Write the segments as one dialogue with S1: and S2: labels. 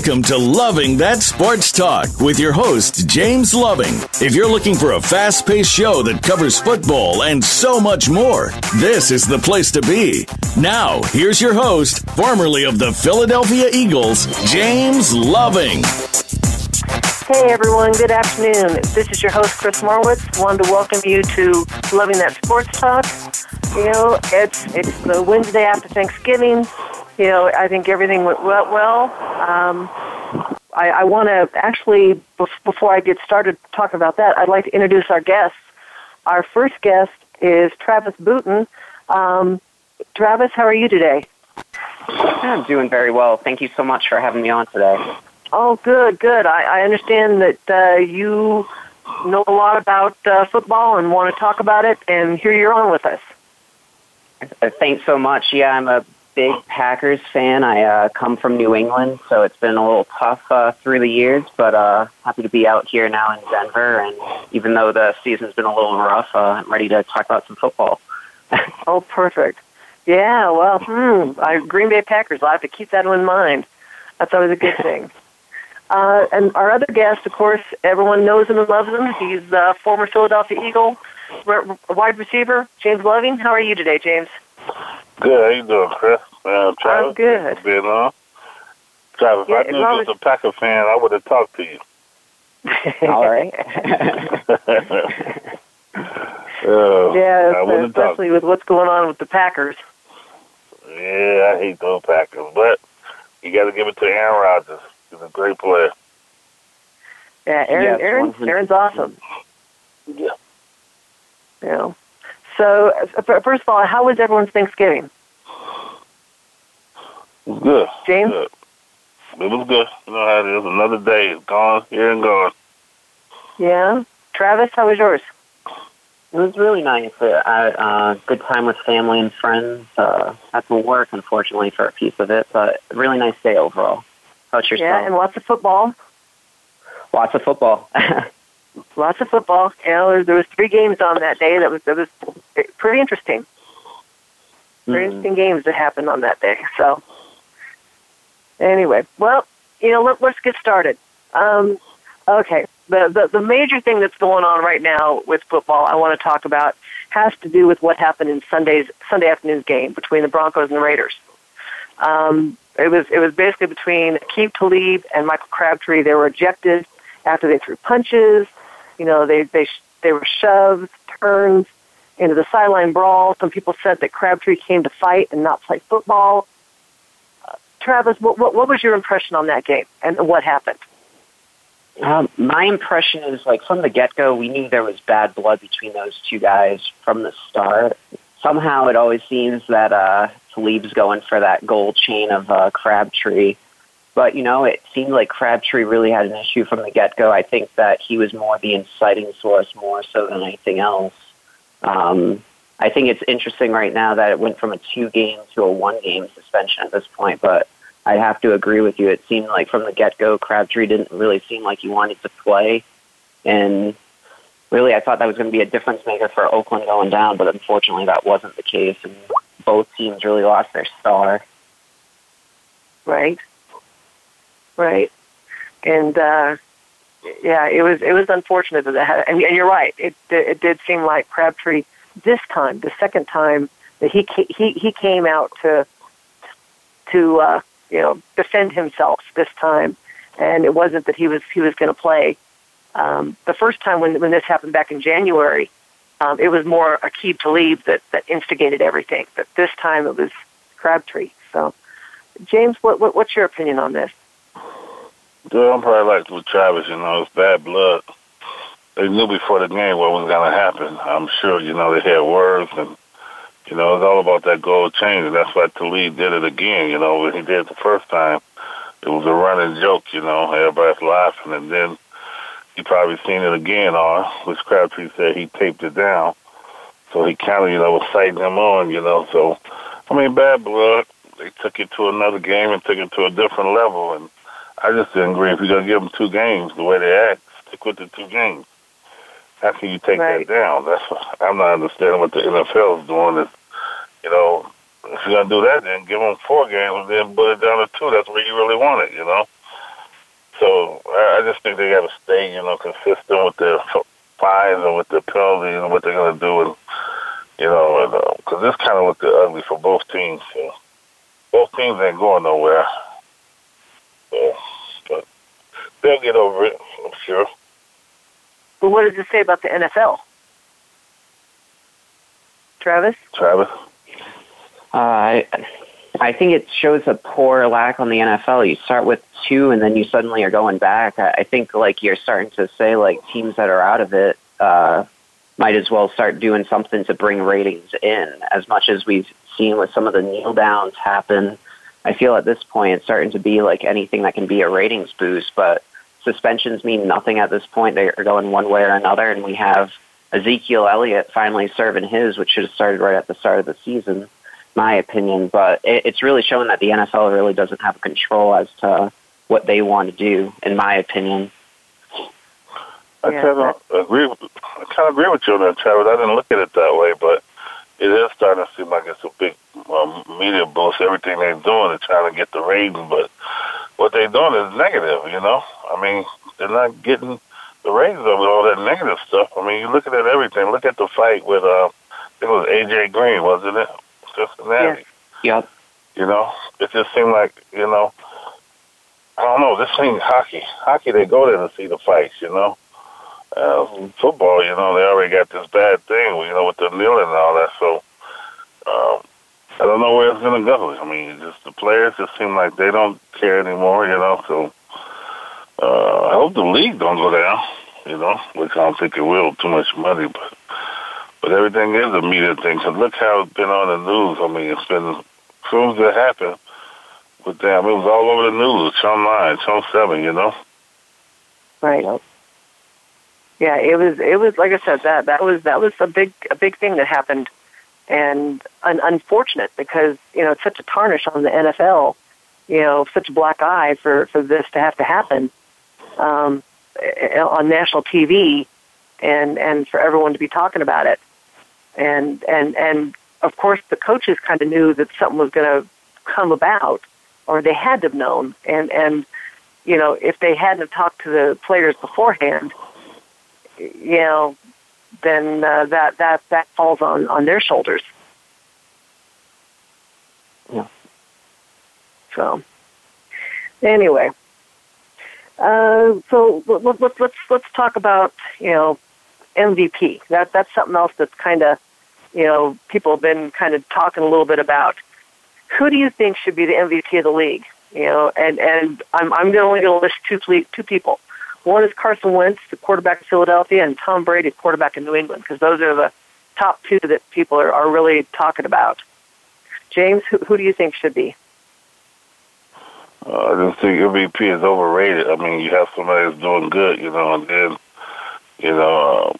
S1: Welcome to Loving That Sports Talk with your host, James Loving. If you're looking for a fast paced show that covers football and so much more, this is the place to be. Now, here's your host, formerly of the Philadelphia Eagles, James Loving.
S2: Hey everyone, good afternoon. This is your host, Chris Marwitz. Wanted to welcome you to Loving That Sports Talk. You know, it's it's the Wednesday after Thanksgiving. You know, I think everything went well. Um, I, I want to actually, before I get started talking about that, I'd like to introduce our guests. Our first guest is Travis Booten. Um, Travis, how are you today?
S3: I'm doing very well. Thank you so much for having me on today.
S2: Oh, good, good. I, I understand that uh, you know a lot about uh, football and want to talk about it, and here you're on with us.
S3: Uh, thanks so much. Yeah, I'm a big Packers fan. I uh, come from New England, so it's been a little tough uh, through the years, but uh, happy to be out here now in Denver. And even though the season's been a little rough, uh, I'm ready to talk about some football.
S2: oh, perfect. Yeah, well, hmm, I, Green Bay Packers. I have to keep that in mind. That's always a good thing. Uh, and our other guest, of course, everyone knows him and loves him. He's a former Philadelphia Eagle, wide receiver, James Loving. How are you today, James?
S4: Good. How you doing, Chris?
S2: Uh, Travis, I'm good.
S4: Being on. Travis, yeah, if I knew you was a Packer fan, I would have talked to you.
S3: All right.
S4: uh,
S2: yeah, especially with what's going on with the Packers.
S4: Yeah, I hate those Packers, but you got to give it to Aaron Rodgers. He's a great player.
S2: Yeah, Aaron, yes, Aaron, Aaron's awesome.
S4: Yeah.
S2: Yeah. So, first of all, how was everyone's Thanksgiving?
S4: It was good.
S2: James?
S4: Good. It was good. You know how it is. Another day is gone, here and gone.
S2: Yeah. Travis, how was yours?
S3: It was really nice. Uh, I, uh, good time with family and friends. Uh, had to work, unfortunately, for a piece of it, but really nice day overall. How's yourself?
S2: Yeah, and lots of football.
S3: Lots of football.
S2: lots of football. You know, there, was three games on that day. That was that was pretty interesting. Pretty mm interesting games that happened on that day. So, anyway, well, you know, let, let's get started. Um, okay, the, the the major thing that's going on right now with football, I want to talk about, has to do with what happened in Sunday's Sunday afternoon's game between the Broncos and the Raiders. Um, it was it was basically between Aqib Talib and Michael Crabtree. They were ejected after they threw punches. You know, they they they were shoves, turns into the sideline brawl. Some people said that Crabtree came to fight and not play football. Uh, Travis, what, what what was your impression on that game and what happened?
S3: Um, my impression is like from the get go, we knew there was bad blood between those two guys from the start. Somehow, it always seems that uh, Talib's going for that gold chain of uh, Crabtree. But, you know, it seemed like Crabtree really had an issue from the get go. I think that he was more the inciting source more so than anything else. Um, I think it's interesting right now that it went from a two game to a one game suspension at this point, but I have to agree with you. It seemed like from the get go, Crabtree didn't really seem like he wanted to play. And really, I thought that was going to be a difference maker for Oakland going down, but unfortunately, that wasn't the case. And both teams really lost their star.
S2: Right. Right. And uh, yeah, it was it was unfortunate that that. And, and you're right. It it did seem like Crabtree this time, the second time that he he he came out to to uh, you know defend himself this time, and it wasn't that he was he was going to play. Um, the first time when when this happened back in January, um, it was more Aqib Talib that, that instigated everything. But this time it was Crabtree. So, James, what, what what's your opinion on this?
S4: Well, I'm probably like with Travis. You know, it's bad blood. They knew before the game what was going to happen. I'm sure. You know, they had words, and you know, it's all about that gold chain, and that's why Talib did it again. You know, when he did it the first time, it was a running joke. You know, everybody's laughing, and then you probably seen it again on, which Crabtree said he taped it down. So he kind of, you know, was citing him on, you know. So, I mean, bad blood. They took it to another game and took it to a different level. And I just didn't agree. If you're going to give them two games the way they act, stick with the two games. How can you take
S2: right.
S4: that down? That's what, I'm not understanding what the NFL is doing. Is you know, if you're gonna do that, then give them four games and then put it down to two. That's where you really want it, you know. So I just think they got to stay, you know, consistent with their fines and with their penalties and what they're going to do, and you know, because uh, this kind of looked ugly for both teams. So both teams ain't going nowhere. So, but they'll get over it, I'm sure.
S2: But what does it say about the NFL? Travis?
S4: Travis?
S3: Uh, I, I think it shows a poor lack on the NFL. You start with two, and then you suddenly are going back. I, I think like you're starting to say like teams that are out of it uh, might as well start doing something to bring ratings in. As much as we've seen with some of the kneel downs happen, I feel at this point it's starting to be like anything that can be a ratings boost. But suspensions mean nothing at this point. They are going one way or another, and we have Ezekiel Elliott finally serving his, which should have started right at the start of the season, my opinion. But it, it's really showing that the NFL really doesn't have control as to what they want to do, in my opinion.
S4: I kind of agree. I kind of agree with you on that, Travis. I didn't look at it that way, but it is starting to seem like it's a big um, media boost. Everything they're doing is trying to get the ratings, but what they're doing is negative. You know, I mean, they're not getting the ratings of all that negative stuff. I mean, you're looking at everything. Look at the fight with uh, I think it was AJ Green, wasn't it? Cincinnati.
S3: Yep.
S4: You know, it just seemed like you know. I don't know. This thing hockey. Hockey, they go there to see the fights. You know, uh, football. You know, they already got this bad thing. You know, with the kneeling and all that. So, um, I don't know where it's gonna go. I mean, just the players just seem like they don't care anymore. You know, so uh, I hope the league don't go down, you know, which I don't think it will. Too much money, but but everything is a media thing. Cause look how it's been on the news. I mean, it's been as it happened with them, it was all over the news. Channel Nine, Channel Seven, you know.
S2: Right. Yeah, it was. It was like I said. That that was that was a big a big thing that happened, and un- unfortunate because you know it's such a tarnish on the NFL. You know, such a black eye for for this to have to happen um, on national TV, and and for everyone to be talking about it, and and and of course the coaches kind of knew that something was going to come about, or they had to have known, and and you know if they hadn't have talked to the players beforehand, you know, then uh, that that that falls on on their shoulders.
S3: Yeah.
S2: So anyway, uh, so let, let, let's let's talk about you know MVP. That that's something else that's kind of you know people have been kind of talking a little bit about. Who do you think should be the MVP of the league? You know, and and I'm I'm only going to list two two people. One is Carson Wentz, the quarterback of Philadelphia, and Tom Brady, quarterback in New England, because those are the top two that people are, are really talking about. James, who, who do you think should be?
S4: Uh, I just think MVP is overrated. I mean, you have somebody that's doing good, you know, and then, you know, uh,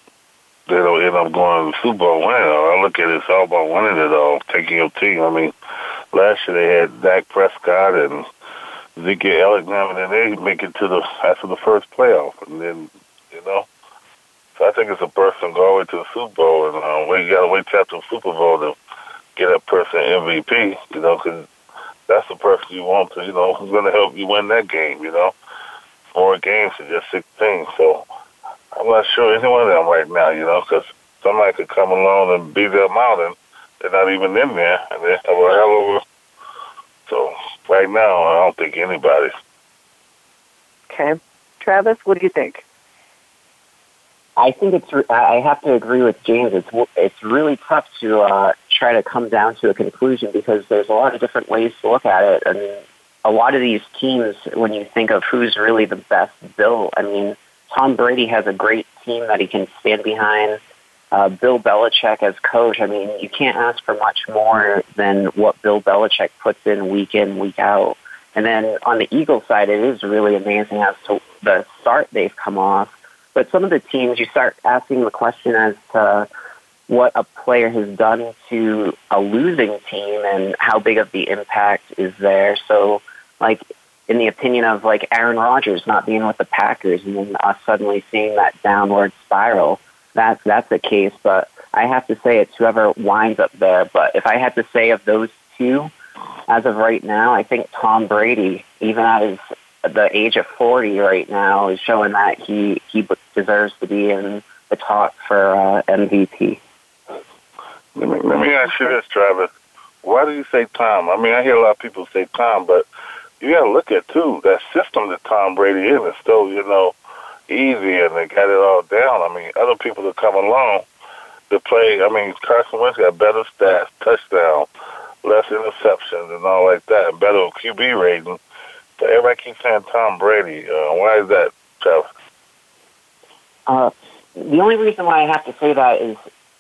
S4: they don't end up going to the Super Bowl winning. I look at it, it's all about winning it all, taking your team. I mean, last year they had Dak Prescott and Ezekiel Elliott, and they make it to the after the first playoff, and then, you know. So I think it's a person go all the way to the Super Bowl, and uh, we got to wait till the Super Bowl to get that person MVP, you know, because that's the person you want to, you know, who's going to help you win that game, you know. Four games to just 16. So I'm not sure any one of them right now, you know, because somebody could come along and beat them out and they're not even in there and they have a hell of a. So right now, I don't think anybody.
S2: Okay. Travis, what do you think?
S3: I think it's. I have to agree with James. It's it's really tough to uh, try to come down to a conclusion because there's a lot of different ways to look at it. I mean, a lot of these teams, when you think of who's really the best built, I mean, Tom Brady has a great team that he can stand behind. Uh, Bill Belichick as coach, I mean, you can't ask for much more than what Bill Belichick puts in week in, week out. And then on the Eagles side, it is really amazing as to the start they've come off. But some of the teams, you start asking the question as to what a player has done to a losing team and how big of the impact is there. So, like, in the opinion of like Aaron Rodgers not being with the Packers and then us suddenly seeing that downward spiral, that's that's the case. But I have to say it's whoever winds up there. But if I had to say of those two, as of right now, I think Tom Brady, even at his the age of 40 right now is showing that he he deserves to be in the talk for uh, MVP.
S4: Let me, let me ask you this, Travis. Why do you say Tom? I mean, I hear a lot of people say Tom, but you got to look at too that system that Tom Brady is still, you know, easy and they got it all down. I mean, other people that come along to play. I mean, Carson Wentz got better stats, touchdown, less interceptions, and all like that, and better QB rating. But everybody keeps saying Tom Brady. Uh, why is that, Travis?
S3: Uh, the only reason why I have to say that is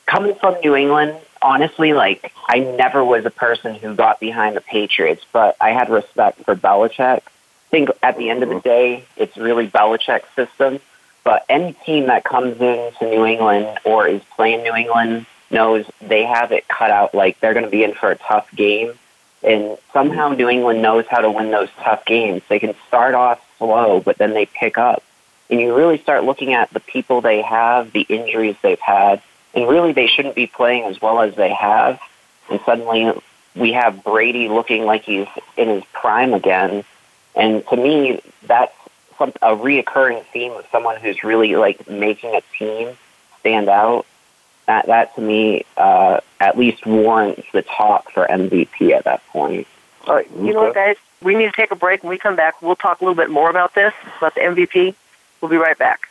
S3: coming from New England, honestly, like I never was a person who got behind the Patriots, but I had respect for Belichick. Think at the end of the mm-hmm. day, it's really Belichick's system. But any team that comes into New England or is playing New England knows they have it cut out. Like they're going to be in for a tough game. And somehow New England knows how to win those tough games. They can start off slow, but then they pick up. And you really start looking at the people they have, the injuries they've had, and really they shouldn't be playing as well as they have. And suddenly we have Brady looking like he's in his prime again. And to me, that's some, a reoccurring theme of someone who's really like making a team stand out. That that to me uh, at least warrants the talk for MVP at that point.
S2: All right, you know what, guys? We need to take a break. When we come back, we'll talk a little bit more about this about the MVP. We'll be right back.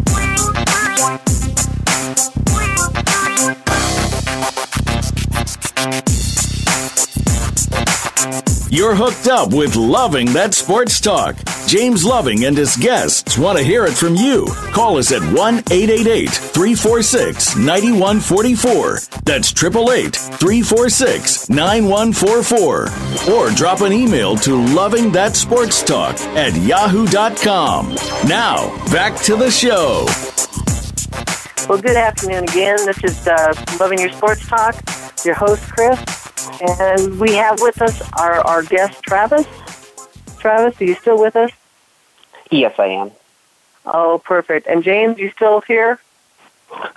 S1: You're hooked up with Loving That Sports Talk. James Loving and his guests want to hear it from you. Call us at 1 888 346 9144. That's 888 346 9144. Or drop an email to Loving That Sports Talk at yahoo.com. Now, back to the show.
S2: Well, good afternoon again. This is uh, Loving Your Sports Talk. Your host, Chris. And we have with us our, our guest, Travis. Travis, are you still with us?
S3: Yes, I am.
S2: Oh, perfect. And James, you still here?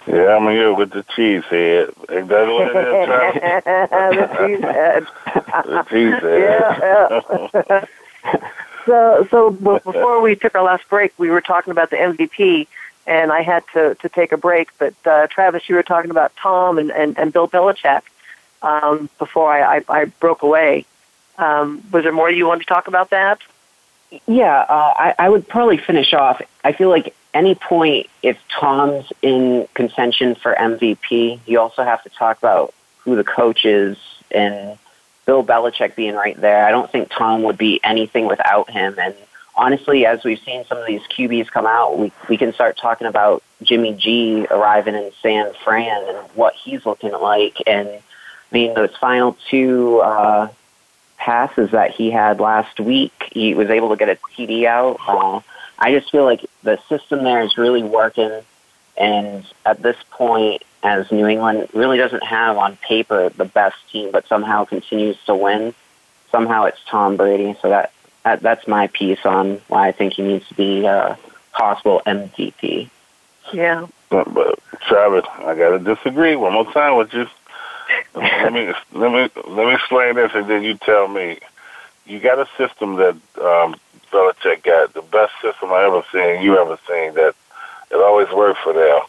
S4: Yeah, I'm here with the cheese head. Is that what it is,
S2: Travis? the cheese head.
S4: the cheese head.
S2: yeah. so, so before we took our last break, we were talking about the MVP, and I had to, to take a break. But uh, Travis, you were talking about Tom and, and, and Bill Belichick um, before I, I, I broke away. Um, was there more you wanted to talk about that?
S3: Yeah, uh, I, I would probably finish off. I feel like any point if Tom's in contention for MVP, you also have to talk about who the coach is and Bill Belichick being right there. I don't think Tom would be anything without him. And honestly, as we've seen some of these QBs come out, we we can start talking about Jimmy G arriving in San Fran and what he's looking like. And mean, those final two uh, passes that he had last week, he was able to get a TD out. Uh, I just feel like the system there is really working. And at this point, as New England really doesn't have on paper the best team, but somehow continues to win, somehow it's Tom Brady. So that that, that's my piece on why I think he needs to be uh, possible MVP.
S2: Yeah.
S4: But, but Travis, I got to disagree one more time with you. Let me let me let me explain this, and then you tell me. You got a system that um, Belichick got the best system I ever seen, you ever seen. That it always worked for them.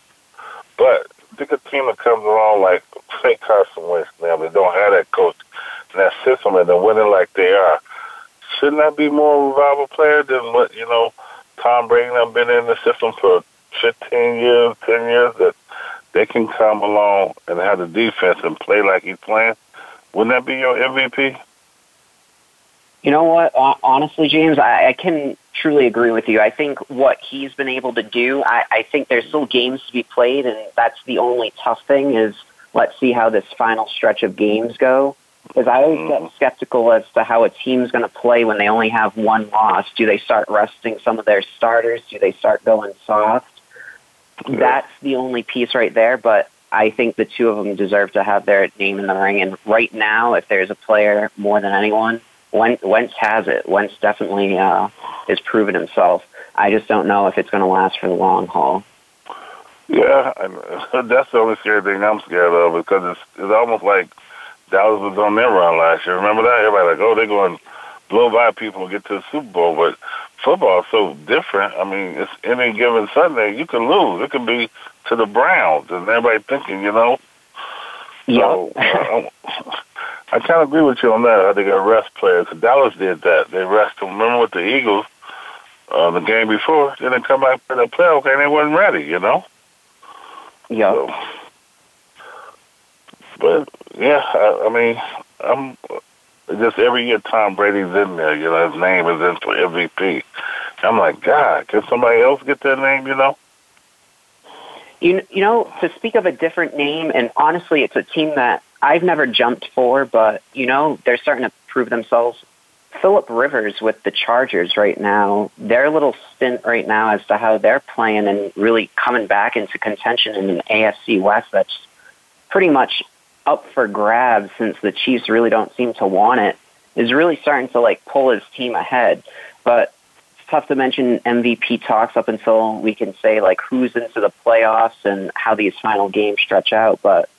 S4: But think a team that comes along like say Carson Wentz now, they don't have that coach and that system, and they're winning like they are. Shouldn't that be more of a viable player than what you know? Tom Brady have been in the system for 15 years, 10 years. That they can come along and have the defense and play like he's playing. Wouldn't that be your MVP?
S3: You know what? Honestly, James, I, I can truly agree with you. I think what he's been able to do, I, I think there's still games to be played, and that's the only tough thing is let's see how this final stretch of games go. Because I always get mm-hmm. skeptical as to how a team's going to play when they only have one loss. Do they start resting some of their starters? Do they start going soft? That's the only piece right there, but I think the two of them deserve to have their name in the ring. And right now, if there's a player more than anyone, Wentz has it. Wentz definitely uh, has proven himself. I just don't know if it's going to last for the long haul.
S4: Yeah, and that's the only scary thing I'm scared of because it's it's almost like Dallas was on their run last year. Remember that? Everybody like, oh, they're going to blow by people and get to the Super Bowl, but football is so different. I mean, it's any given Sunday you can lose. It could be to the Browns, and everybody thinking, you know. So I, I kind of agree with you on that. How they got rest players. Dallas did that. They rest them. Remember with the Eagles, uh, the game before, then they come back for the playoff game. They wasn't ready, you know.
S3: Yeah. So,
S4: but yeah, I, I mean, I'm just every year Tom Brady's in there. You know, his name is in for MVP. I'm like, God, can somebody else get that name? You know.
S3: You you know to speak of a different name, and honestly, it's a team that I've never jumped for, but you know they're starting to prove themselves. Philip Rivers with the Chargers right now, their little stint right now as to how they're playing and really coming back into contention in an AFC West that's pretty much up for grabs since the Chiefs really don't seem to want it, is really starting to like pull his team ahead. But it's tough to mention MVP talks up until we can say like who's into the playoffs and how these final games stretch out. But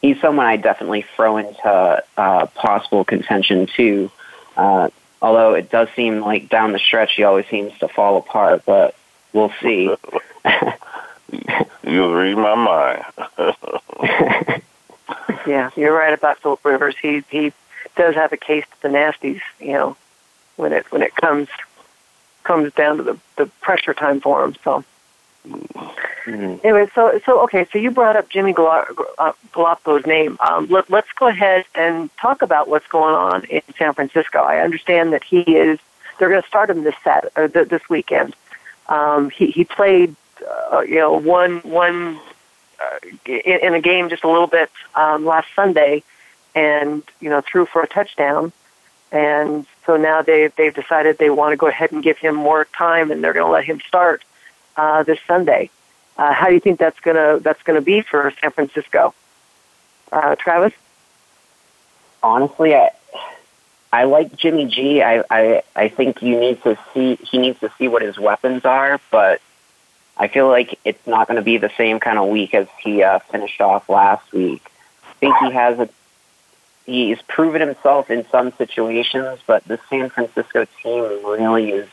S3: he's someone I definitely throw into uh, possible contention too. Uh, although it does seem like down the stretch he always seems to fall apart, but we'll see.
S4: you read my mind.
S2: yeah, you're right about Philip Rivers. He he does have a case to the nasties, you know, when it when it comes comes down to the the pressure time for him. So. Mm-hmm. Anyway, so so okay, so you brought up Jimmy Garoppolo's name. Um, let, let's go ahead and talk about what's going on in San Francisco. I understand that he is. They're going to start him this set or th- this weekend. Um, he he played, uh, you know, one one uh, in, in a game just a little bit um, last Sunday, and you know threw for a touchdown. And so now they've they've decided they want to go ahead and give him more time, and they're going to let him start uh, this Sunday. Uh, how do you think that's gonna that's gonna be for San Francisco, uh, Travis?
S3: Honestly, I I like Jimmy G. I, I I think you need to see he needs to see what his weapons are, but I feel like it's not going to be the same kind of week as he uh, finished off last week. I think he has a he's proven himself in some situations, but the San Francisco team really is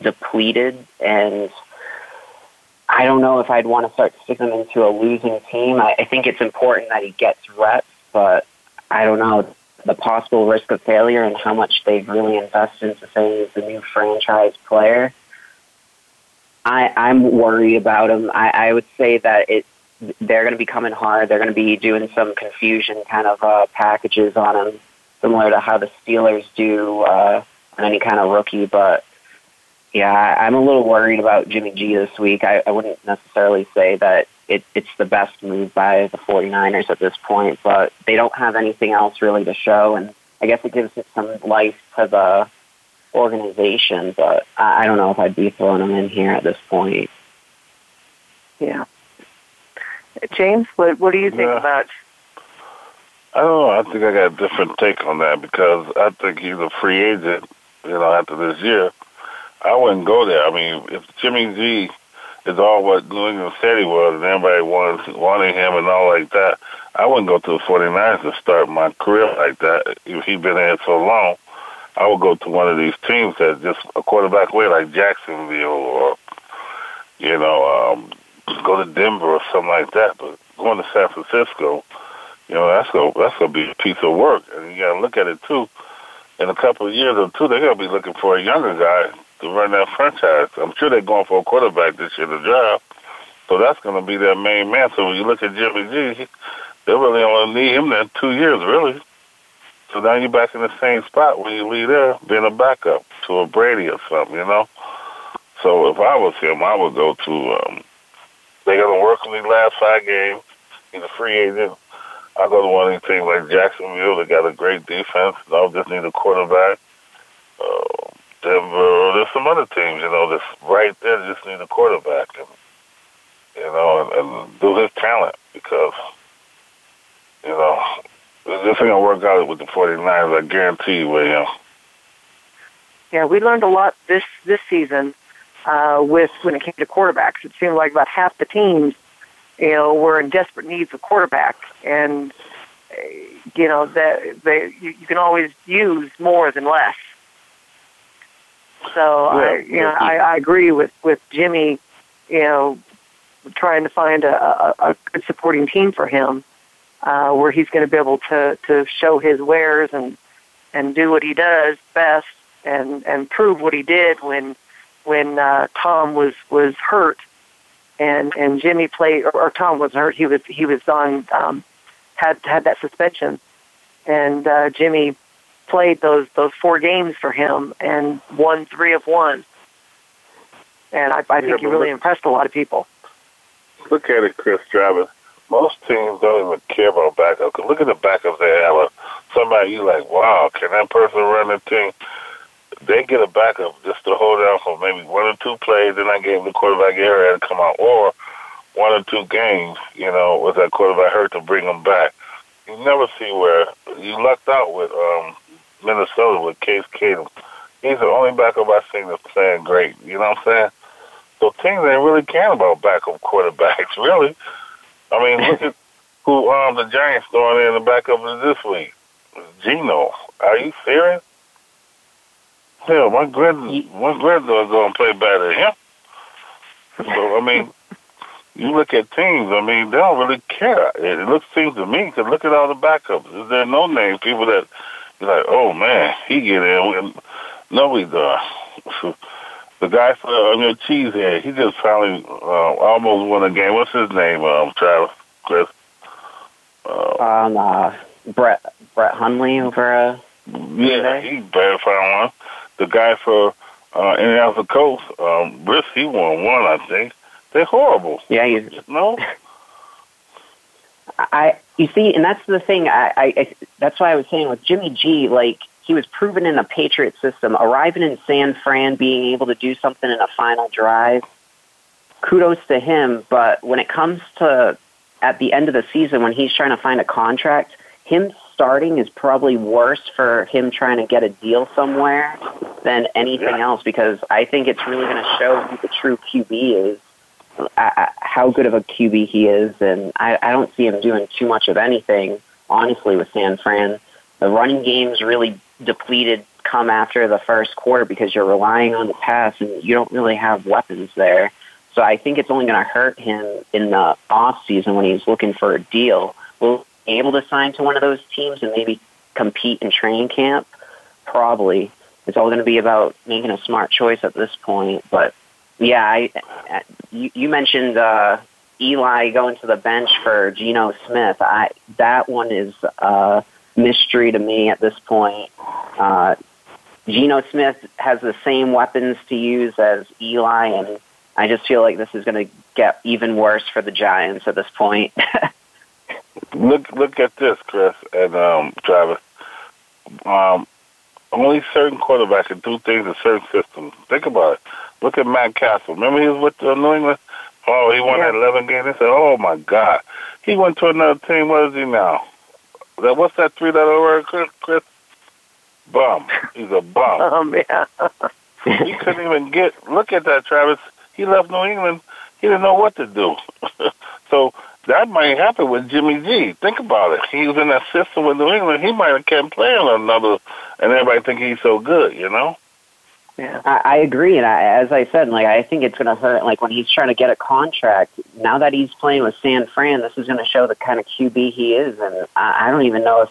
S3: depleted and I don't know if I'd want to start sticking him into a losing team. I, I think it's important that he gets reps, but I don't know the possible risk of failure and how much they've really invested into saying he's a new franchise player. I, I'm worried about them. I, I would say that it they're going to be coming hard. They're going to be doing some confusion kind of uh, packages on them, similar to how the Steelers do uh, on any kind of rookie. But yeah, I'm a little worried about Jimmy G this week. I, I wouldn't necessarily say that it, it's the best move by the 49ers at this point, but they don't have anything else really to show, and I guess it gives it some life to the organization, but I don't know if I'd be throwing them in here at this point.
S2: Yeah. James, what what do you think yeah. about?
S4: I don't know. I think I got a different take on that because I think he's a free agent, you know, after this year, I wouldn't go there. I mean, if Jimmy G is all what New England said he was, and everybody wanted, wanted him and all like that, I wouldn't go to the 49ers to start my career like that. If he'd been there so long, I would go to one of these teams that just a quarterback away, like Jacksonville or, you know, um, go to Denver or something like that. But going to San Francisco, you know, that's gonna that's gonna be a piece of work. And you got to look at it, too. In a couple of years or two, they're to be looking for a younger guy to run that franchise. I'm sure they're going for a quarterback this year to draft. So that's to be their main man. So when you look at Jimmy G, they really only need him there two years, really. So now you're back in the same spot when you leave there, being a backup to a Brady or something, you know. So if I was him, I would go to. Um, they're going to work in these last five games. He's a free agent. I'll go to one of these teams like Jacksonville. They got a great defense. They'll just need a quarterback. Uh, Denver. There's some other teams, you know, that's right there. Just need a quarterback, and you know, and, and do his talent because you know this ain't gonna work out with the 49ers. I guarantee you, William.
S2: Yeah, we learned a lot this this season uh, with when it came to quarterbacks. It seemed like about half the teams, you know, were in desperate needs of quarterbacks, and uh, you know that they you, you can always use more than less. So yeah, I, you know, I, I agree with with Jimmy. You know, trying to find a, a, a good supporting team for him, uh, where he's going to be able to to show his wares and and do what he does best, and and prove what he did when when uh, Tom was was hurt, and and Jimmy played or, or Tom wasn't hurt. He was he was on um, had had that suspension, and uh, Jimmy played those those four games for him and won three of one. And I, I think yeah, he really impressed a lot of people.
S4: Look at it, Chris Travis. Most teams don't even care about backups. Look at the backups they have. Somebody you like, wow, can that person run the team? They get a backup just to hold down for maybe one or two plays, then I gave the quarterback area to come out, or one or two games, you know, with that quarterback hurt to bring them back. You never see where you lucked out with um Minnesota with Case Keenum. He's the only backup I've seen that's playing great. You know what I'm saying? So teams ain't really caring about backup quarterbacks, really. I mean, look at who um the Giants throwing in the backup this week. Geno. Are you serious? Hell, my grand my granddaughter's gonna play better than him. So I mean, you look at teams. I mean, they don't really care. It looks seems to me because look at all the backups. Is there no name people that like, oh man, he get in. No, he does. the guy for on your cheesehead, he just finally uh, almost won a game. What's his name, um, Travis? Chris?
S3: Uh, um, uh, Brett Brett Hundley over. Uh,
S4: yeah, he better find one. The guy for uh, Indianapolis Colts, um, Briss, he won one, I think. They're horrible.
S3: Yeah, he's
S4: no.
S3: I you see, and that's the thing. I, I, I that's why I was saying with Jimmy G, like he was proven in a Patriot system, arriving in San Fran, being able to do something in a final drive. Kudos to him, but when it comes to at the end of the season when he's trying to find a contract, him starting is probably worse for him trying to get a deal somewhere than anything else because I think it's really going to show who the true QB is uh, how good of a QB he is, and I, I don't see him doing too much of anything, honestly, with San Fran. The running game's really depleted come after the first quarter because you're relying on the pass and you don't really have weapons there. So I think it's only going to hurt him in the off season when he's looking for a deal. Will be able to sign to one of those teams and maybe compete in training camp? Probably. It's all going to be about making a smart choice at this point. But yeah, I, you, you mentioned uh, Eli going to the bench for Geno Smith. I that one is a mystery to me at this point. Uh, Geno Smith has the same weapons to use as Eli, and I just feel like this is going to get even worse for the Giants at this point.
S4: look, look at this, Chris and um, Travis. Um, only certain quarterbacks can do things in certain systems. Think about it. Look at Matt Cassel. Remember he was with uh, New England? Oh, he won yeah. that 11 game. They said, oh, my God. He went to another team. What is he now? That What's that three-letter word, Chris? Chris? bum. He's a bum.
S2: Um, yeah.
S4: he couldn't even get. Look at that, Travis. He left New England. He didn't know what to do. so that might happen with Jimmy G. Think about it. He was in that system with New England. He might have kept playing another, and everybody think he's so good. You know.
S2: Yeah.
S3: I, I agree, and I, as I said, like I think it's going to hurt. Like when he's trying to get a contract, now that he's playing with San Fran, this is going to show the kind of QB he is, and I, I don't even know if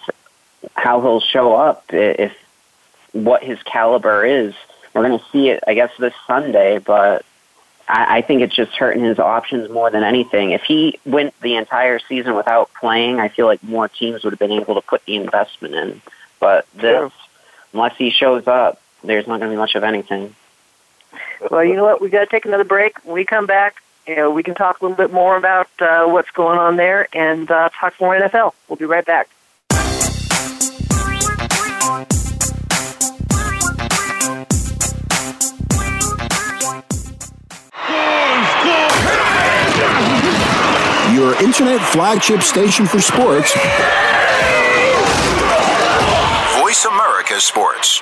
S3: how he'll show up if what his caliber is. We're going to see it, I guess, this Sunday, but I, I think it's just hurting his options more than anything. If he went the entire season without playing, I feel like more teams would have been able to put the investment in. But this,
S2: Sure.
S3: unless he shows up, there's not going to be much of anything.
S2: Well, you know what? We've got to take another break. When we come back, you know, we can talk a little bit more about uh, what's going on there and uh, talk more NFL. We'll be right back.
S5: Your internet flagship station for sports.
S6: Voice America Sports.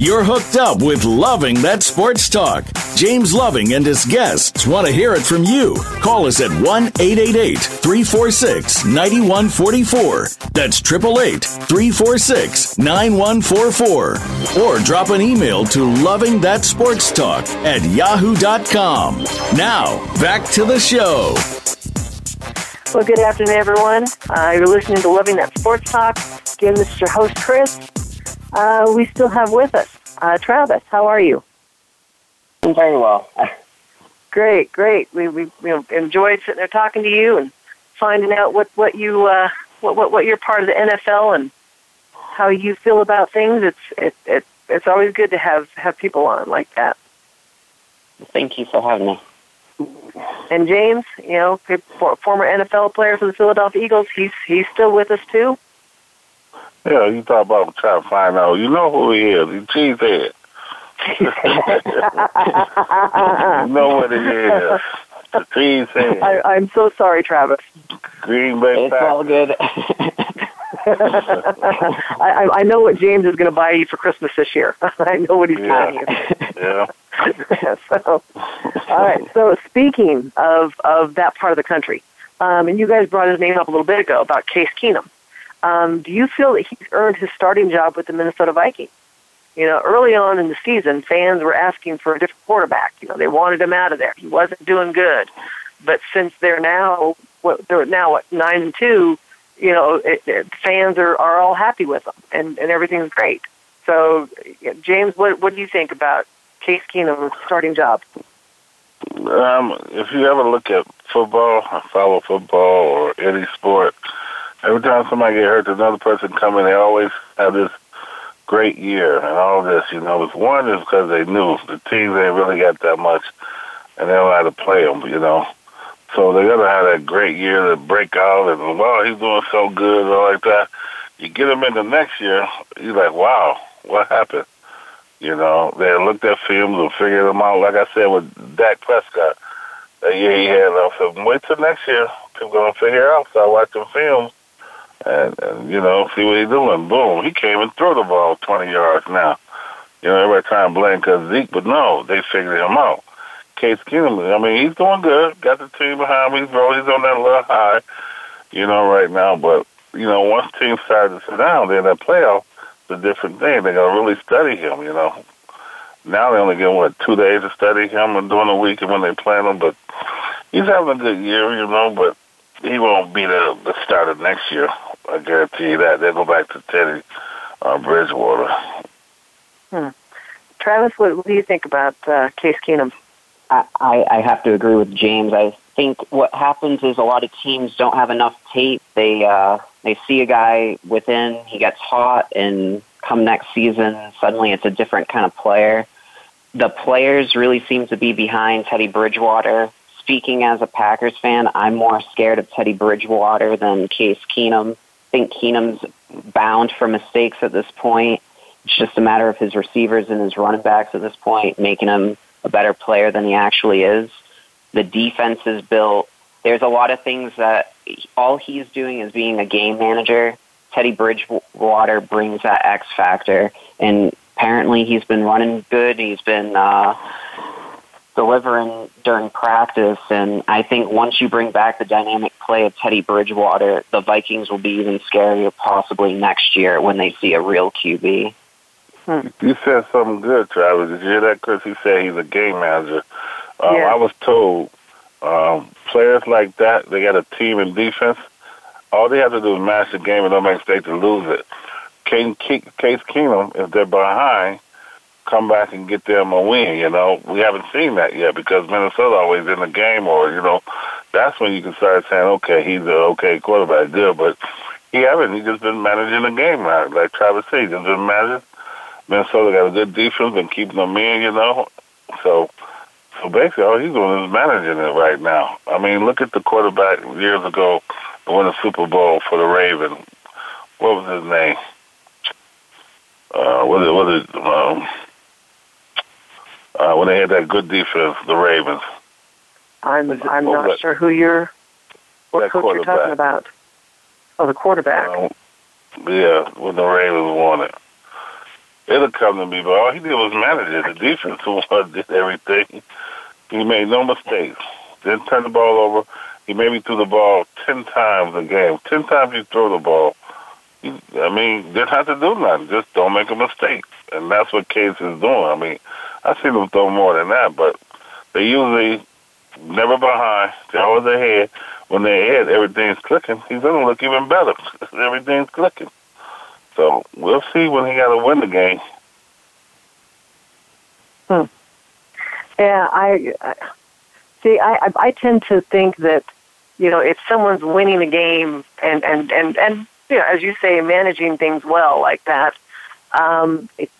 S1: You're hooked up with Loving That Sports Talk. James Loving and his guests want to hear it from you. Call us at 1 888 346 9144. That's 888 346 9144. Or drop an email to Loving That Sports Talk at yahoo.com. Now, back to the show.
S2: Well, good afternoon, everyone. Uh, you're listening to Loving That Sports Talk. Again, this is your host, Chris. Uh, we still have with us uh, Travis. How are you?
S3: I'm very well.
S2: Great, great. We we you know, enjoyed sitting there talking to you and finding out what what you uh, what what what you're part of the NFL and how you feel about things. It's it, it it's always good to have have people on like that.
S3: Thank you for having me.
S2: And James, you know, former NFL player for the Philadelphia Eagles, he's he's still with us too.
S4: Yeah, you thought about trying to find out. You know who he is. He's cheesehead. you know what he is. The cheesehead.
S2: I, I'm so sorry, Travis.
S4: Green Bay
S3: It's all good.
S2: I, I I know what James is going to buy you for Christmas this year. I know what he's
S4: Yeah.
S2: buying you.
S4: Yeah.
S2: so, all right. So, speaking of of that part of the country, um, and you guys brought his name up a little bit ago about Case Keenum. Um, do you feel that he's earned his starting job with the Minnesota Vikings? You know, early on in the season, fans were asking for a different quarterback. You know, they wanted him out of there. He wasn't doing good. But since they're now what they're now what nine and two, you know, it, it, fans are are all happy with him, and and everything's great. So, James, what what do you think about Case Keenum's starting job?
S4: Um, if you ever look at football, follow football or any sport, every time somebody get hurt, there's another person coming. They always have this great year and all this, you know, it's one is because they knew the teams ain't really got that much, and they don't know how to play them, you know. So they're gonna have that great year to break out, and well, he's doing so good, and all like that. You get in the next year, you're like, wow, what happened? You know, they looked at films and figured them out. Like I said with Dak Prescott, that year he had. Uh, I said, wait till next year, people gonna figure out. So I watched them films and, and you know, see what he's doing. Boom, he can't even throw the ball 20 yards now. You know, everybody trying to blame because Zeke, but no, they figured him out. Case Keenum, I mean, he's doing good. Got the team behind him. He's, rolling, he's on that little high, you know, right now. But, you know, once teams start to sit down, then that playoff, a different thing. They're to really study him, you know. Now they only get, what, two days to study him and during the week and when they plan him. But he's having a good year, you know, but he won't be the, the starter next year. I guarantee you that. They'll go back to Teddy uh, Bridgewater.
S2: Hmm. Travis, what, what do you think about uh, Case Keenum?
S3: I, I have to agree with James. I think what happens is a lot of teams don't have enough tape. They uh, they see a guy within, he gets hot, and come next season, suddenly it's a different kind of player. The players really seem to be behind Teddy Bridgewater. Speaking as a Packers fan, I'm more scared of Teddy Bridgewater than Case Keenum think Keenum's bound for mistakes at this point. It's just a matter of his receivers and his running backs at this point making him a better player than he actually is. The defense is built. There's a lot of things that all he's doing is being a game manager. Teddy Bridgewater brings that X factor, and apparently he's been running good. He's been uh, delivering during practice. And I think once you bring back the dynamic play of Teddy Bridgewater, the Vikings will be even scarier possibly next year when they see a real QB.
S4: Hmm. You said something good, Travis. Did you hear that, Chris? He said he's a game manager. Um, yeah. I was told um, players like that, they got a team in defense. All they have to do is match the game and don't make mistakes to lose it. Case Keenum, if they're behind, come back and get them a win. You know, we haven't seen that yet because Minnesota always in the game, or you know, that's when you can start saying, okay, he's a okay quarterback, good, but he haven't. He's just been managing the game now, like Travis said, just been managing. Minnesota got a good defense and keeping them in, you know. So, so basically, all he's doing is managing it right now. I mean, look at the quarterback years ago to win a Super Bowl for the Ravens. What was his name? Uh, was it was it um, uh, when they had that good defense, the Ravens.
S2: I'm I'm not that, sure who you're what coach you're talking about. Oh, the quarterback. Um,
S4: yeah, when the Ravens won it. It'll come to me, but all he did was manage it. The defense was did everything. He made no mistakes. Didn't turn the ball over. He maybe threw the ball ten times a game. Ten times you throw the ball. I mean, didn't have to do nothing. Just don't make a mistake, and that's what Case is doing. I mean, I see them throw more than that, but they usually never behind. They're always ahead. When they're ahead, everything's clicking. He's going to look even better. everything's clicking. So we'll see when he got to win the game.
S2: Hmm. Yeah, I, I see. I I tend to think that you know if someone's winning a game and and and and you know as you say managing things well like that, um, it,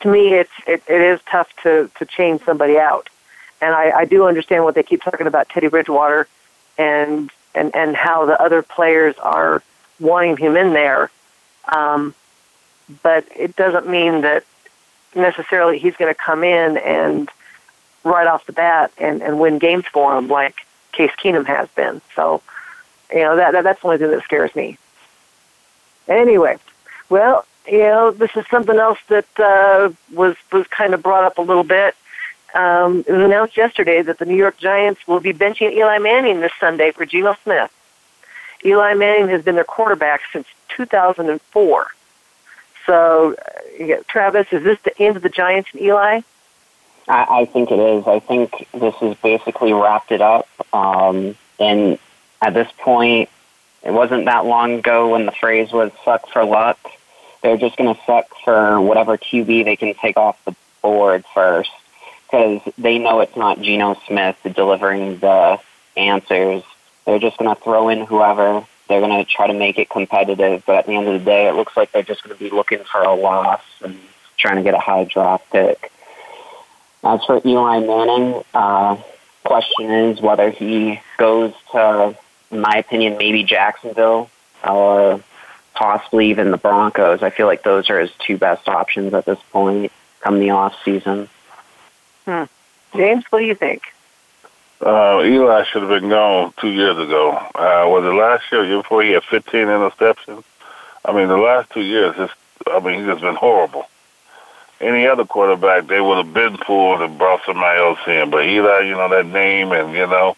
S2: to me, it's it, it is tough to to change somebody out. And I, I do understand what they keep talking about Teddy Bridgewater, and and and how the other players are wanting him in there. Um, but it doesn't mean that necessarily he's going to come in and right off the bat and, and win games for him like Case Keenum has been. So, you know, that, that that's the only thing that scares me. Anyway, well, you know, this is something else that uh, was was kind of brought up a little bit. Um, it was announced yesterday that the New York Giants will be benching Eli Manning this Sunday for Geno Smith. Eli Manning has been their quarterback since 2004. So, uh, Travis, is this the end of the Giants and Eli?
S3: I, I think it is. I think this has basically wrapped it up. Um, and at this point, it wasn't that long ago when the phrase was "suck for luck." they're just going to suck for whatever QB they can take off the board first because they know it's not Geno Smith delivering the answers. They're just going to throw in whoever they're going to try to make it competitive. But at the end of the day, it looks like they're just going to be looking for a loss and trying to get a high draft pick. As for Eli Manning, uh, question is whether he goes to, in my opinion, maybe Jacksonville or possibly even the Broncos. I feel like those are his two best options at this point come the off season.
S2: Hmm. James, what do you think?
S4: Uh, Eli should have been gone two years ago. Uh, was it last year, year before he had 15 interceptions? I mean, the last two years, just, I mean, he's just been horrible. Any other quarterback, they would have been pulled and brought somebody else in. But Eli, you know, that name and, you know,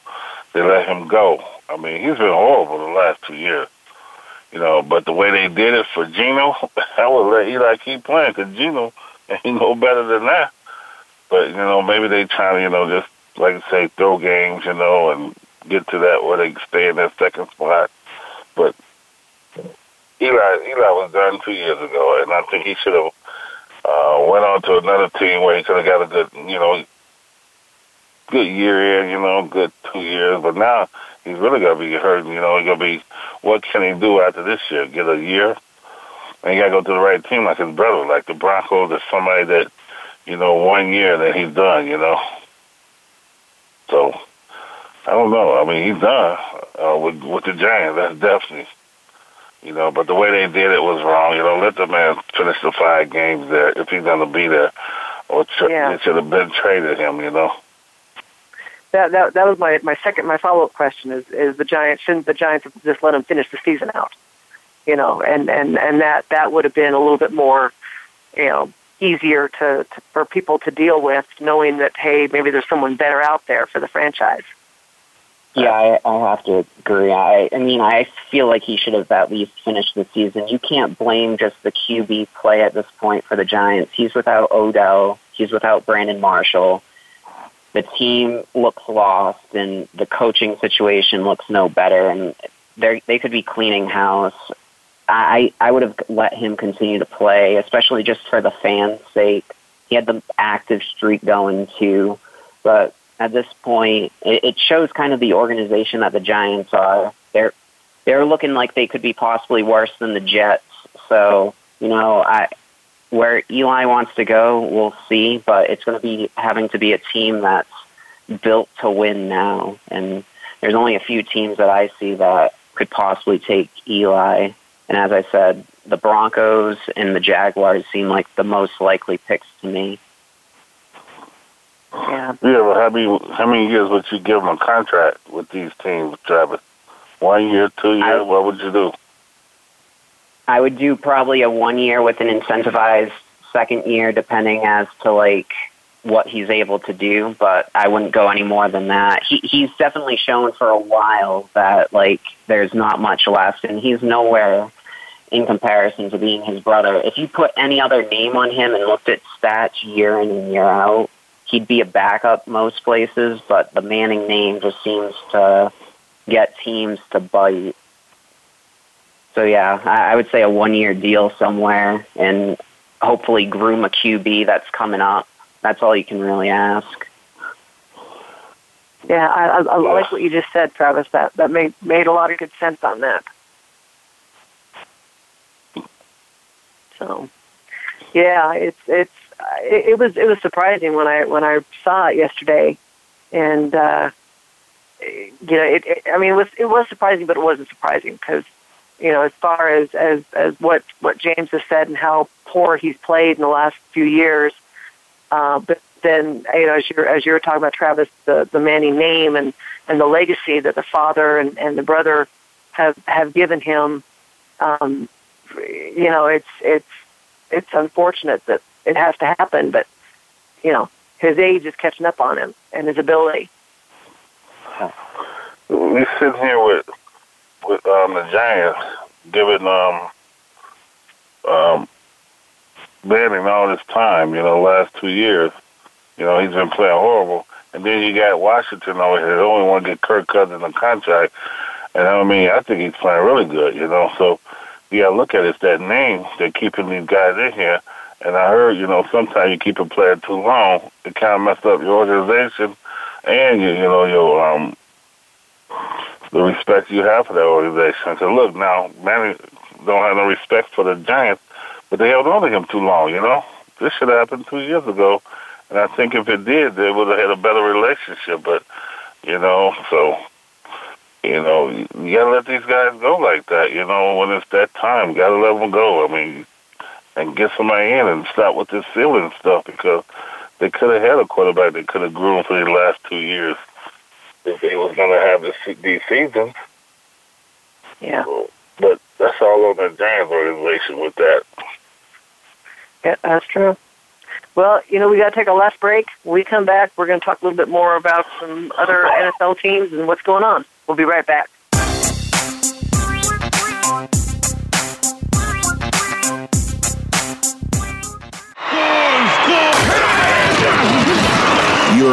S4: they let him go. I mean, he's been horrible the last two years. You know, but the way they did it for Geno, I would let Eli keep playing because Geno ain't no better than that. But, you know, maybe they trying to, you know, just like I say, throw games, you know, and get to that where they stay in that second spot. But Eli, Eli was done two years ago, and I think he should have uh, went on to another team where he could have got a good, you know, good year in, you know, good two years. But now he's really gonna be hurt. You know, he's gonna be. What can he do after this year? Get a year, and he gotta go to the right team like his brother, like the Broncos, or somebody that, you know, one year that he's done. You know. So I don't know. I mean, he's done uh, with with the Giants. That's definitely, you know. But the way they did it was wrong. You know, let the man finish the five games there if he's going to be there, or tra-
S2: Yeah.
S4: they should have been traded him. You know.
S2: That that that was my my second my follow up question is is the Giants shouldn't the Giants just let him finish the season out, you know, and and and that that would have been a little bit more, you know, easier to, to for people to deal with, knowing that hey maybe there's someone better out there for the franchise.
S3: Yeah, I, I have to agree. I, I mean, I feel like he should have at least finished the season. You can't blame just the QB play at this point for the Giants. He's without Odell. He's without Brandon Marshall. The team looks lost, and the coaching situation looks no better. And they they could be cleaning house. I I would have let him continue to play, especially just for the fans' sake. He had the active streak going too, but at this point, it, it shows kind of the organization that the Giants are. They're they're looking like they could be possibly worse than the Jets. So you know, I where Eli wants to go, we'll see. But it's going to be having to be a team that's built to win now, and there's only a few teams that I see that could possibly take Eli. And as I said, the Broncos and the Jaguars seem like the most likely picks to me.
S2: Yeah.
S4: Yeah, but how many how many years would you give him a contract with these teams, Travis? One year, two years?
S3: I-
S4: what would you do?
S3: I would do probably a one year with an incentivized second year, depending as to like what he's able to do. But I wouldn't go any more than that. He he's definitely shown for a while that like there's not much left, and he's nowhere in comparison to being his brother. If you put any other name on him and looked at stats year in and year out, he'd be a backup most places. But the Manning name just seems to get teams to bite. So yeah, I, I would say a one-year deal somewhere, and hopefully groom a QB that's coming up. That's all you can really ask.
S2: Yeah, I, I, I like what you just said, Travis. That that made made a lot of good sense on that. So, yeah, it's it's it, it was it was surprising when I when I saw it yesterday, and uh, you know, it, it I mean, it was it was surprising, but it wasn't surprising because you know, as far as as as what what James has said and how poor he's played in the last few years, uh, but then you know, as you're as you were talking about Travis, the the Manning name and and the legacy that the father and and the brother have have given him, um, you know, it's it's it's unfortunate that it has to happen, but you know, his age is catching up on him and his ability.
S4: We sitting here with with um, the Giants giving um um Manning all this time, you know, last two years. You know, he's been playing horrible. And then you got Washington over here. They only want to get Kirk Cousins a contract. And I mean, I think he's playing really good, you know. So you got to look at it. It's that name. They're keeping these guys in here. And I heard, you know, sometimes you keep a player too long, it kind of messes up your organization and, you, you know, your um, the respect you have for that organization. Because look, now Manny don't have no respect for the Giants, but they held on to him too long. You know, this should have happened two years ago, and I think if it did, they would have had a better relationship. But you know, so you know, you gotta let these guys go like that. You know, when it's that time, you gotta let them go. I mean, and get somebody in and stop with this ceiling stuff because they could have had a quarterback that could have grown for the last two years if they was gonna have this, these seasons.
S2: Yeah.
S4: So, but that's all on the Giants organization with that.
S2: Yeah, that's true. Well, you know, we got to take a last break. When we come back, we're going to talk a little bit more about some other NFL teams and what's going on. We'll be right back.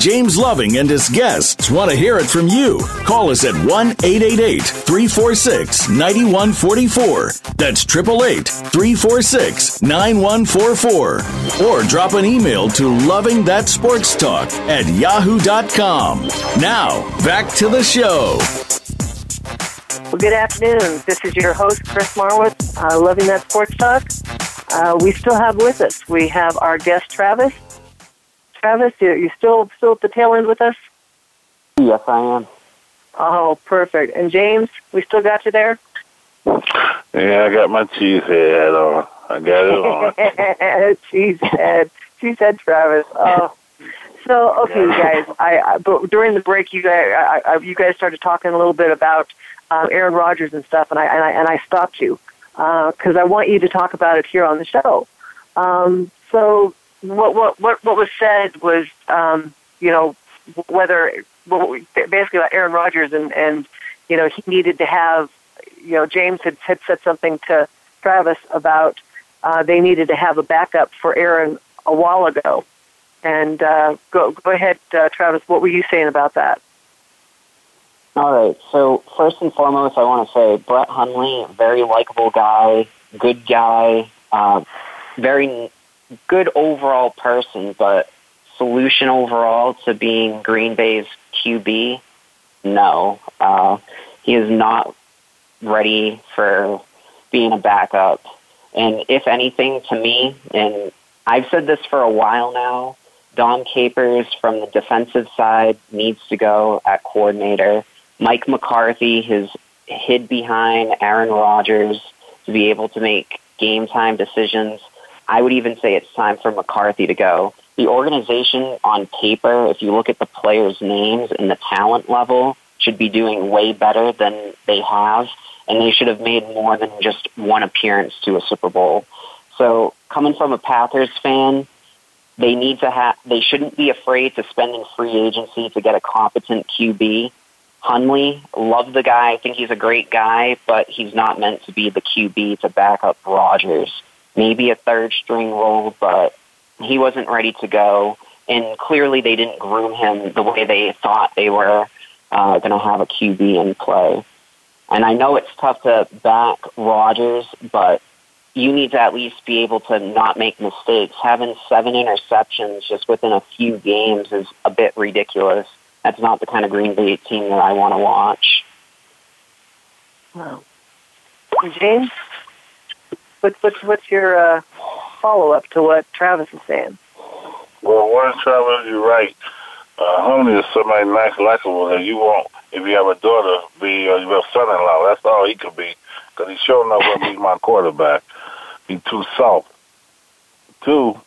S1: James Loving and his guests want to hear it from you. Call us at 1 888 346 9144. That's 888 346 9144. Or drop an email to Loving That Sports Talk at yahoo.com. Now, back to the show.
S2: Well, good afternoon. This is your host, Chris Marwitz, uh, Loving That Sports Talk. Uh, we still have with us, we have our guest, Travis. Travis, you you still still at the tail end with us?
S3: Yes, I am.
S2: Oh, perfect. And James, we still got you there?
S4: Yeah, I got my cheese head on. I got it on.
S2: cheese head. Cheese head, Travis. Oh. So, okay, you guys. I, I but during the break, you guys, I, I, you guys started talking a little bit about um, Aaron Rodgers and stuff, and I and I, and I stopped you because I want you to talk about it here on the show. Um, so what what what what was said was um, you know whether well, basically about Aaron Rodgers and and you know he needed to have you know James had had said something to Travis about uh, they needed to have a backup for Aaron a while ago. And uh, go go ahead, uh, Travis. What were you saying about that?
S3: All right. So first and foremost, I want to say Brett Hundley, very likable guy, good guy, uh, very good overall person, but solution overall to being Green Bay's QB, no. Uh, he is not ready for being a backup. And if anything, to me, and I've said this for a while now, Dom Capers from the defensive side needs to go at coordinator. Mike McCarthy has hid behind Aaron Rodgers to be able to make game time decisions. I would even say it's time for McCarthy to go. The organization on paper, if you look at the players' names and the talent level, should be doing way better than they have, and they should have made more than just one appearance to a Super Bowl. So, coming from a Panthers fan, they need to have they shouldn't be afraid to spend in free agency to get a competent QB. Hundley, love the guy. I think he's a great guy, but he's not meant to be the QB to back up Rodgers. Maybe a third string role, but he wasn't ready to go. And clearly, they didn't groom him the way they thought they were uh, going to have a QB in play. And I know it's tough to back Rodgers, but you need to at least be able to not make mistakes. Having seven interceptions just within a few games is a bit ridiculous. That's not the kind of Green Bay team that I want to watch.
S2: Wow. James, what's what's what's your uh, follow up to what Travis is saying?
S4: Well, one, Travis, you're right. Uh, Honey is somebody nice, likable that you want if you have a daughter be uh, your son-in-law. That's all he could be because he's enough going to be my quarterback. He's too soft. Two,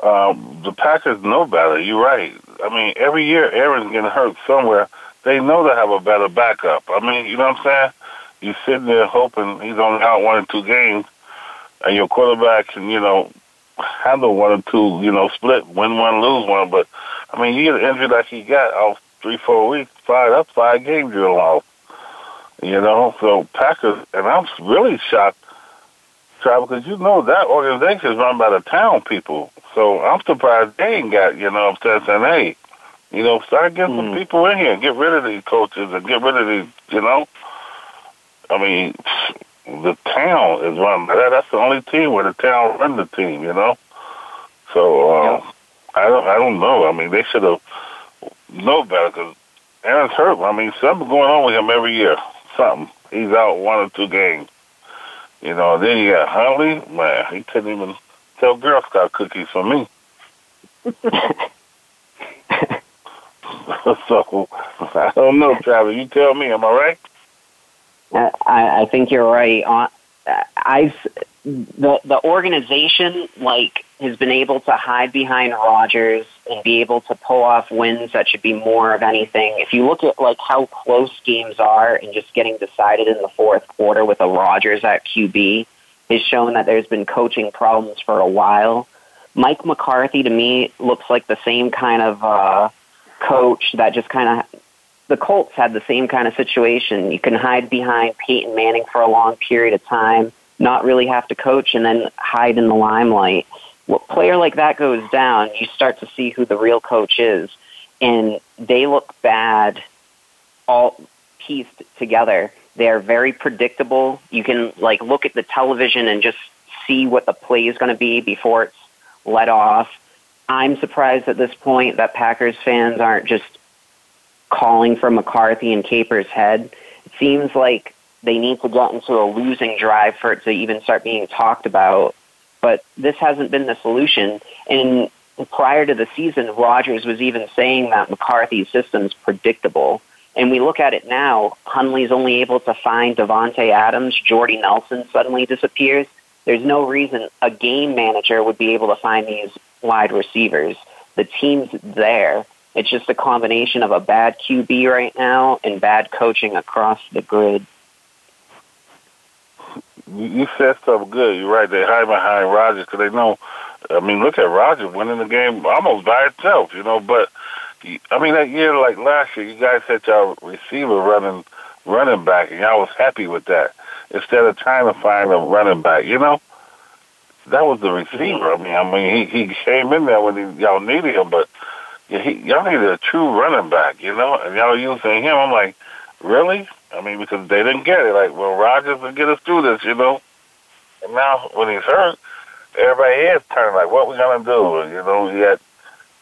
S4: um, the Packers know better. You're right. I mean, every year Aaron's getting hurt somewhere. They know they have a better backup. I mean, you know what I'm saying? You're sitting there hoping he's only out one or two games, and your quarterback can, you know, handle one or two, you know, split, win one, lose one. But I mean, you get an injury like he got off three, four weeks, five that's five games you're lost. You know, so Packers, and I'm really shocked, Travis, because you know that organization is run by the town people. So I'm surprised they ain't got, you know, I'm saying, hey, you know, start getting mm. some people in here, get rid of these coaches and get rid of these, you know. I mean, the town is run by that. That's the only team where the town run the team, you know. So uh, yeah. I don't, I don't know. I mean, they should have know better because Aaron's hurt. I mean, something's going on with him every year. Something. He's out one or two games. You know. Then you got Huntley. Man, he couldn't even sell Girl Scout cookies for me. so I don't know, Travis. You tell me. Am I right?
S3: I, I think you're right. Uh, I've the the organization like has been able to hide behind Rodgers and be able to pull off wins that should be more of anything. If you look at like how close games are and just getting decided in the fourth quarter with a Rodgers at QB has shown that there's been coaching problems for a while. Mike McCarthy to me looks like the same kind of uh, coach that just kind of the Colts had the same kind of situation. You can hide behind Peyton Manning for a long period of time, not really have to coach, and then hide in the limelight. A player like that goes down, you start to see who the real coach is, and they look bad all pieced together. They are very predictable. You can like look at the television and just see what the play is going to be before it's let off. I'm surprised at this point that Packers fans aren't just calling for McCarthy and Capers' head. It seems like they need to get into a losing drive for it to even start being talked about. But this hasn't been the solution. And prior to the season, Rodgers was even saying that McCarthy's system's predictable. And we look at it now, Hundley's only able to find Davante Adams, Jordy Nelson suddenly disappears. There's no reason a game manager would be able to find these wide receivers. The team's there. It's just a combination of a bad QB right now and bad coaching across the grid.
S4: You said something good. You're right. They hide behind Rodgers because they know. I mean, look at Rodgers winning the game almost by itself, you know. But I mean, that year, like last year, you guys had your receiver running running back, and y'all was happy with that instead of trying to find a running back. You know, that was the receiver. I mean, I mean, he he came in there when he, y'all needed him, but he, y'all needed a true running back, you know, and y'all using him. I'm like, really? I mean, because they didn't get it. Like, well, Rodgers will get us through this, you know. And now when he's hurt, everybody is turning like, what we gonna do? You know, we got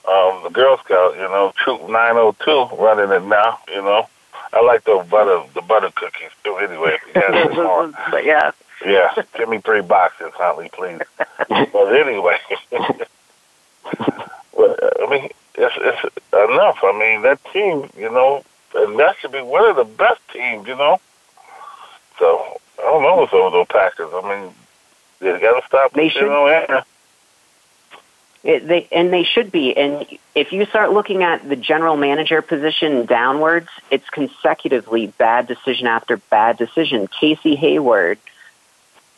S4: um, the Girl Scout, you know, Troop 902 running it now, you know. I like the butter, the butter cookies too. Anyway, if you
S2: guys but yeah.
S4: Yeah, give me three boxes, Huntley, please. but anyway, but, I mean, it's, it's enough. I mean, that team, you know, and that should be one of the best teams, you know. So I don't know what's over those Packers. I mean, they got to stop.
S3: They should.
S4: Know,
S3: it, they and they should be. And if you start looking at the general manager position downwards, it's consecutively bad decision after bad decision. Casey Hayward,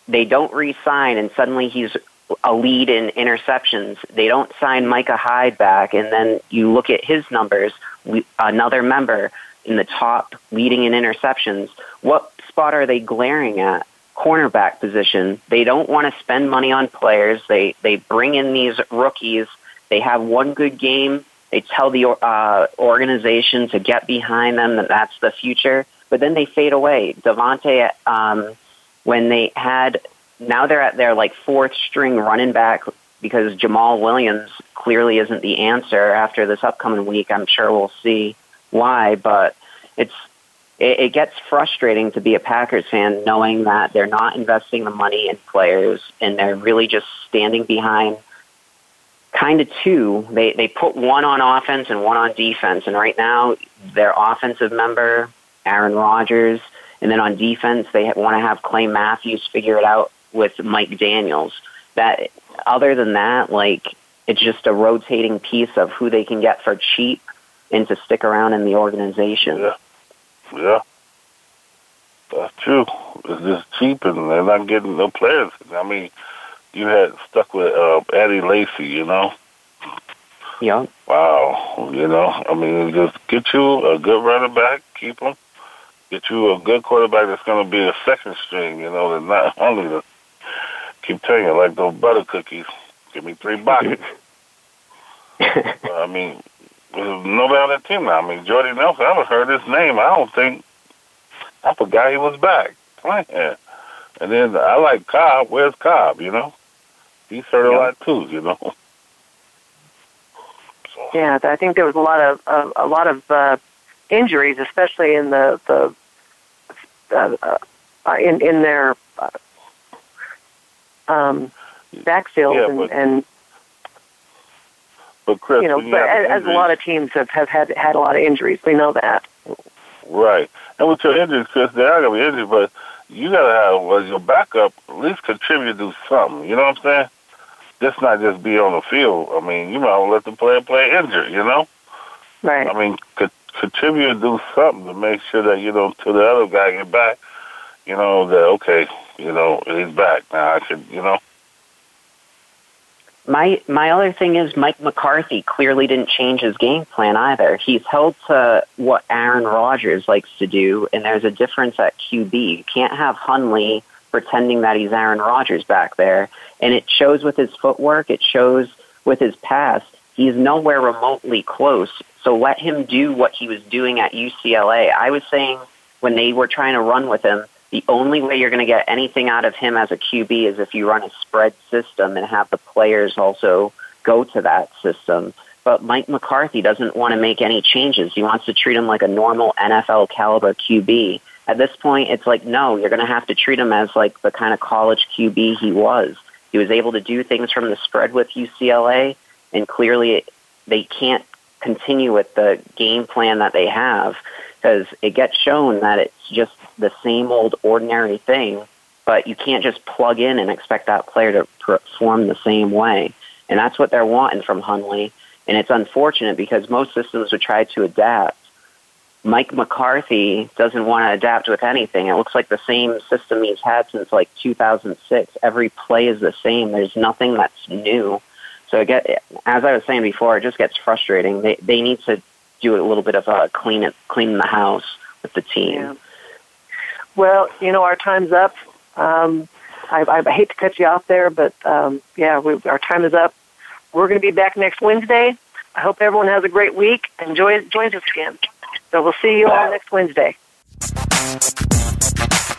S3: they don't re-sign, and suddenly he's a lead in interceptions. They don't sign Micah Hyde back, and then you look at his numbers. We, another member in the top leading in interceptions. What spot are they glaring at? Cornerback position. They don't want to spend money on players. They they bring in these rookies. They have one good game They tell the uh, organization to get behind them that that's the future, but then they fade away. Davante, um, when they had now they're at their like fourth string running back because Jamaal Williams clearly isn't the answer after this upcoming week. I'm sure we'll see why, but it's it, it gets frustrating to be a Packers fan knowing that they're not investing the money in players and they're really just standing behind kind of two. They they put one on offense and one on defense, and right now their offensive member Aaron Rodgers, and then on defense they want to have Clay Matthews figure it out with Mike Daniels. That other than that, like it's just a rotating piece of who they can get for cheap and to stick around in the organization.
S4: Yeah. Yeah. That's true. It's just cheap and they're not getting no players. I mean, you had stuck with uh, Eddie Lacy, you know?
S3: Yeah.
S4: Wow. You know, I mean, just get you a good running back, keep him. Get you a good quarterback that's going to be a second string, you know, that's not only the, keep telling you, like those butter cookies. Give me three boxes. I mean, there's nobody on that team now. I mean, Jordy Nelson, I haven't heard his name. I don't think, I forgot he was back playing. And then I like Cobb. Where's Cobb, you know? He's hurt a lot too, you know?
S2: So. Yeah, I think there was a lot of uh, a lot of uh, injuries, especially in the the uh, uh, in in their uh, um, backfield
S4: yeah,
S2: and,
S4: but,
S2: and
S4: but Chris,
S2: you know, but as, as a lot of teams have, have had had a lot of injuries, we know that.
S4: Right. And with your injuries, Chris, they are to be injured, but you got to have well, your backup at least contribute to something. You know what I'm saying? Just not just be on the field. I mean, you might let the player play injured, you know?
S2: Right.
S4: I mean, co- contribute do something to make sure that, you know, till the other guy get back, you know, that, okay, you know, he's back. Now I could, you know.
S3: My my other thing is Mike McCarthy clearly didn't change his game plan either. He's held to what Aaron Rodgers likes to do, and there's a difference at QB. You can't have Hundley pretending that he's Aaron Rodgers back there, and it shows with his footwork. It shows with his pass. He's nowhere remotely close. So let him do what he was doing at UCLA. I was saying when they were trying to run with him, the only way you're going to get anything out of him as a QB is if you run a spread system and have the players also go to that system. But Mike McCarthy doesn't want to make any changes. He wants to treat him like a normal NFL caliber QB. At this point, it's like, no, you're going to have to treat him as like the kind of college QB he was. He was able to do things from the spread with UCLA, and clearly they can't continue with the game plan that they have because it gets shown that it's just the same old ordinary thing, but you can't just plug in and expect that player to perform the same way. And that's what they're wanting from Hundley. And it's unfortunate because most systems would try to adapt. Mike McCarthy doesn't want to adapt with anything. It looks like the same system he's had since like 2006. Every play is the same. There's nothing that's new. So it get, as I was saying before, it just gets frustrating. They they need to do a little bit of a clean it, clean the house with the team.
S2: Yeah. Well, you know, our time's up. Um, I, I hate to cut you off there, but um, yeah, we, our time is up. We're going to be back next Wednesday. I hope everyone has a great week and join, joins us again. So we'll see you all next Wednesday.